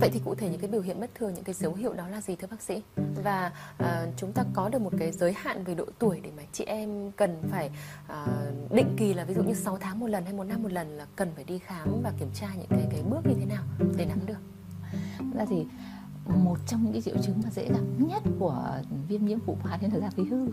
Vậy thì cụ thể những cái biểu hiện bất thường, những cái dấu hiệu đó là gì thưa bác sĩ? Và à, chúng ta có được một cái giới hạn về độ tuổi để mà chị em cần phải à, định kỳ là ví dụ như 6 tháng một lần hay một năm một lần là cần phải đi khám và kiểm tra những cái cái bước như thế nào để nắm được? Ra thì một trong những cái triệu chứng mà dễ gặp nhất của viêm nhiễm phụ khoa thì là da khí hư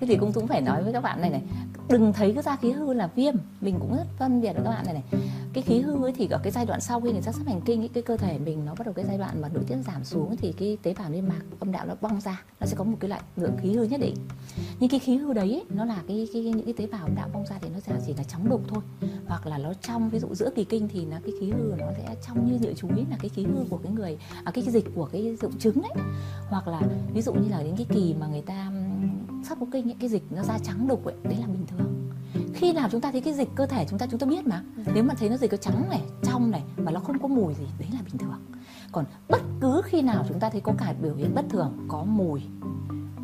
thế thì cũng cũng phải nói với các bạn này này đừng thấy cái da khí hư là viêm mình cũng rất phân biệt với các bạn này này cái khí hư ấy thì ở cái giai đoạn sau khi người ta sắp hành kinh ấy, cái cơ thể mình nó bắt đầu cái giai đoạn mà nội tiết giảm xuống thì cái tế bào niêm mạc âm đạo nó bong ra nó sẽ có một cái loại lượng khí hư nhất định. Nhưng cái khí hư đấy ấy, nó là cái, cái, những cái tế bào âm đạo bong ra thì nó sẽ chỉ là chóng đục thôi. Hoặc là nó trong ví dụ giữa kỳ kinh thì nó cái khí hư nó sẽ trong như nhựa chuối là cái khí hư của cái người à, cái, cái dịch của cái dụng trứng đấy hoặc là ví dụ như là đến cái kỳ mà người ta sắp có kinh những cái dịch nó da trắng đục ấy đấy là bình thường khi nào chúng ta thấy cái dịch cơ thể chúng ta chúng ta biết mà. Nếu mà thấy nó dịch có trắng này trong này mà nó không có mùi gì đấy là bình thường. Còn bất cứ khi nào chúng ta thấy có cả biểu hiện bất thường có mùi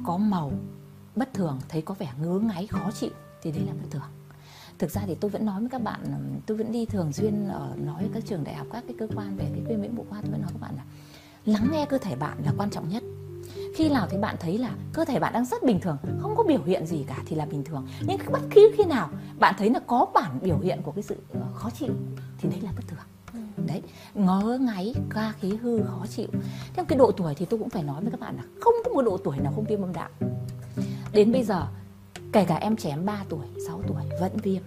có màu bất thường thấy có vẻ ngứa ngáy khó chịu thì đấy là bất thường. Thực ra thì tôi vẫn nói với các bạn tôi vẫn đi thường xuyên ở nói với các trường đại học các cái cơ quan về cái viêm nhiễm phụ khoa tôi vẫn nói các bạn là lắng nghe cơ thể bạn là quan trọng nhất khi nào thì bạn thấy là cơ thể bạn đang rất bình thường không có biểu hiện gì cả thì là bình thường. Nhưng bất kỳ khi nào bạn thấy là có bản biểu hiện của cái sự ờ, khó chịu thì đấy là bất thường. Ừ. đấy ngớ ngáy ga khí hư khó chịu. Theo cái độ tuổi thì tôi cũng phải nói với các bạn là không có một độ tuổi nào không viêm âm đạo. Đến bây giờ kể cả em trẻ em 3 tuổi 6 tuổi vẫn viêm.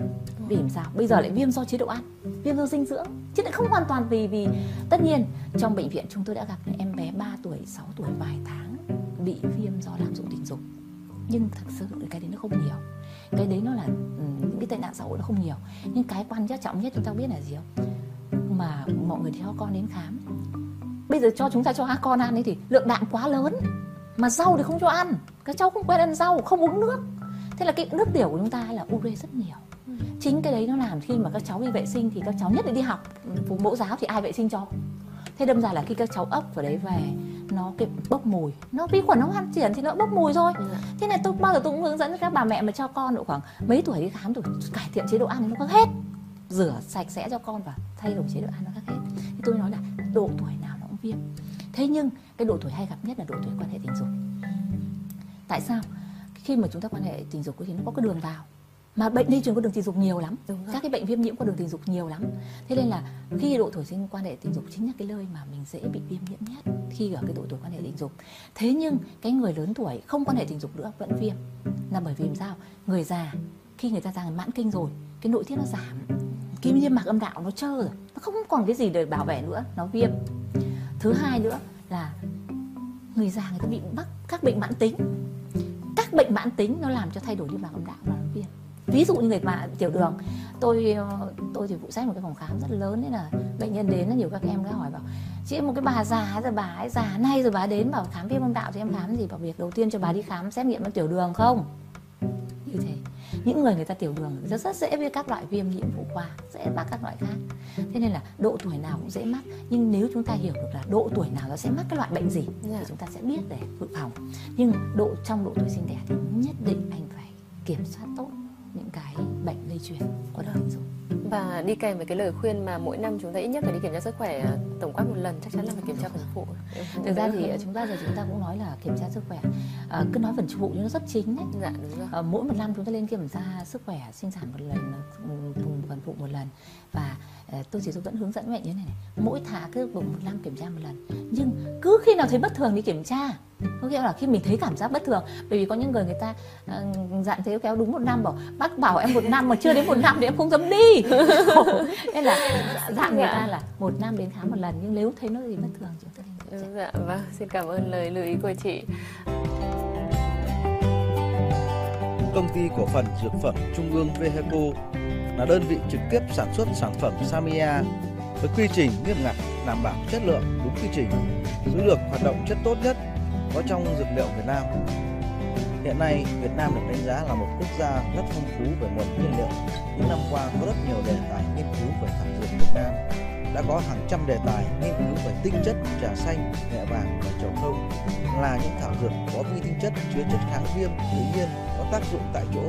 Vì làm sao? Bây giờ lại viêm do chế độ ăn viêm do dinh dưỡng chứ lại không hoàn toàn vì vì tất nhiên trong bệnh viện chúng tôi đã gặp em bé 3 tuổi 6 tuổi vài tháng bị viêm do lạm dụng tình dục. Nhưng thật sự cái đấy nó không nhiều. Cái đấy nó là ừ, những cái tệ nạn xã hội nó không nhiều. Nhưng cái quan trọng nhất chúng ta biết là gì không? Mà mọi người cho con đến khám. Bây giờ cho chúng ta cho con ăn ấy thì lượng đạm quá lớn. Mà rau thì không cho ăn. Các cháu không quen ăn rau, không uống nước. Thế là cái nước tiểu của chúng ta là ure rất nhiều. Chính cái đấy nó làm khi mà các cháu đi vệ sinh thì các cháu nhất là đi học. Phụ mẫu giáo thì ai vệ sinh cho? Thế đâm ra là khi các cháu ấp vào đấy về nó cái bốc mùi. Nó vi khuẩn nó phát triển thì nó bốc mùi thôi ừ. thế này tôi bao giờ tôi cũng hướng dẫn các bà mẹ mà cho con độ khoảng mấy tuổi đi khám rồi cải thiện chế độ ăn nó có hết. Rửa sạch sẽ cho con và thay đổi chế độ ăn nó khác hết. Thì tôi nói là độ tuổi nào nó cũng viêm. Thế nhưng cái độ tuổi hay gặp nhất là độ tuổi quan hệ tình dục. Tại sao? Khi mà chúng ta quan hệ tình dục thì nó có cái đường vào mà bệnh lây truyền qua đường tình dục nhiều lắm. Các cái bệnh viêm nhiễm qua đường tình dục nhiều lắm. Thế nên là khi độ tuổi sinh quan hệ tình dục chính là cái nơi mà mình dễ bị viêm nhiễm nhất khi ở cái độ tuổi quan hệ tình dục. Thế nhưng cái người lớn tuổi không quan hệ tình dục nữa vẫn viêm. Là bởi vì sao? Người già khi người ta già mãn kinh rồi cái nội tiết nó giảm. Kim niêm mạc âm đạo nó trơ rồi nó không còn cái gì để bảo vệ nữa nó viêm. Thứ hai nữa là người già người ta bị mắc các bệnh mãn tính. Các bệnh mãn tính nó làm cho thay đổi niêm mạc âm đạo ví dụ như người mà tiểu đường tôi tôi thì phụ trách một cái phòng khám rất lớn nên là bệnh nhân đến là nhiều các em đã hỏi bảo chị một cái bà già rồi bà ấy già nay rồi bà đến bảo khám viêm âm đạo thì em khám gì? Bảo việc đầu tiên cho bà đi khám xét nghiệm tiểu đường không? Như thế. Những người người ta tiểu đường rất rất dễ với các loại viêm nhiễm phụ khoa dễ mắc các loại khác. Thế nên là độ tuổi nào cũng dễ mắc nhưng nếu chúng ta hiểu được là độ tuổi nào nó sẽ mắc cái loại bệnh gì thì dạ. chúng ta sẽ biết để dự phòng. Nhưng độ trong độ tuổi sinh đẻ thì nhất định anh phải kiểm soát tốt những cái bệnh lây truyền qua đường tình dục và đi kèm với cái lời khuyên mà mỗi năm chúng ta ít nhất phải đi kiểm tra sức khỏe à, tổng quát một lần chắc chắn là phải kiểm tra phần phụ. Thực ra thì chúng ta giờ chúng ta cũng nói là kiểm tra sức khỏe. À, cứ nói phần phụ nhưng nó rất chính đấy dạ đúng rồi. À, mỗi một năm chúng ta lên kiểm tra sức khỏe sinh sản một lần vùng phần phụ một lần. Và à, tôi chỉ vẫn hướng dẫn mẹ như này, này. Mỗi tháng cứ vùng một năm kiểm tra một lần. Nhưng cứ khi nào thấy bất thường đi kiểm tra. Có nghĩa là khi mình thấy cảm giác bất thường bởi vì có những người người ta uh, dặn thế kéo đúng một năm bảo bác bảo em một năm mà chưa đến một năm thì em không dám đi. Nên là dặn người ta là một năm đến khám một lần nhưng nếu thấy nó gì bất thường chúng ta nên dạ vâng xin cảm ơn lời lưu ý của chị. Công ty cổ phần dược phẩm Trung ương Veheco là đơn vị trực tiếp sản xuất sản phẩm Samia với quy trình nghiêm ngặt đảm bảo chất lượng đúng quy trình giữ được hoạt động chất tốt nhất có trong dược liệu Việt Nam. Hiện nay, Việt Nam được đánh giá là một quốc gia rất phong phú về nguồn nguyên liệu. Những năm qua có rất nhiều đề tài nghiên cứu về thảo dược Việt Nam. Đã có hàng trăm đề tài nghiên cứu về tinh chất trà xanh, nghệ vàng và trầu không là những thảo dược có vi tinh chất chứa chất kháng viêm tự nhiên có tác dụng tại chỗ,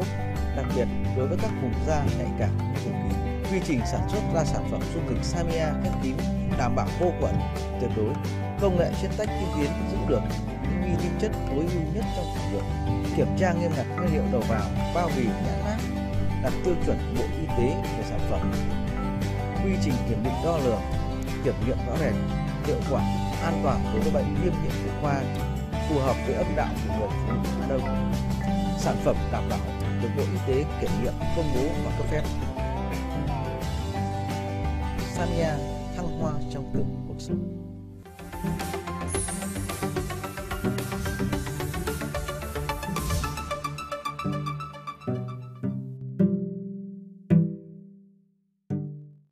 đặc biệt đối với các vùng da nhạy cảm như vùng kín. Quy trình sản xuất ra sản phẩm dung dịch Samia khép kín đảm bảo vô khuẩn tuyệt đối. Công nghệ chiết tách tiên tiến giữ được những vi tinh chất tối ưu nhất trong sản lượng. Kiểm tra nghiêm ngặt nguyên liệu đầu vào, bao bì, nhãn mát, đặt tiêu chuẩn Bộ Y tế về sản phẩm. Quy trình kiểm định đo lường, kiểm nghiệm rõ rệt, hiệu quả, an toàn đối với bệnh viêm nhiễm phụ khoa, phù hợp với âm đạo của người phụ nữ Đông. Sản phẩm đảm bảo được Bộ Y tế kiểm nghiệm, công bố và cấp phép. Samia thăng hoa trong từng cuộc sống. Thank you.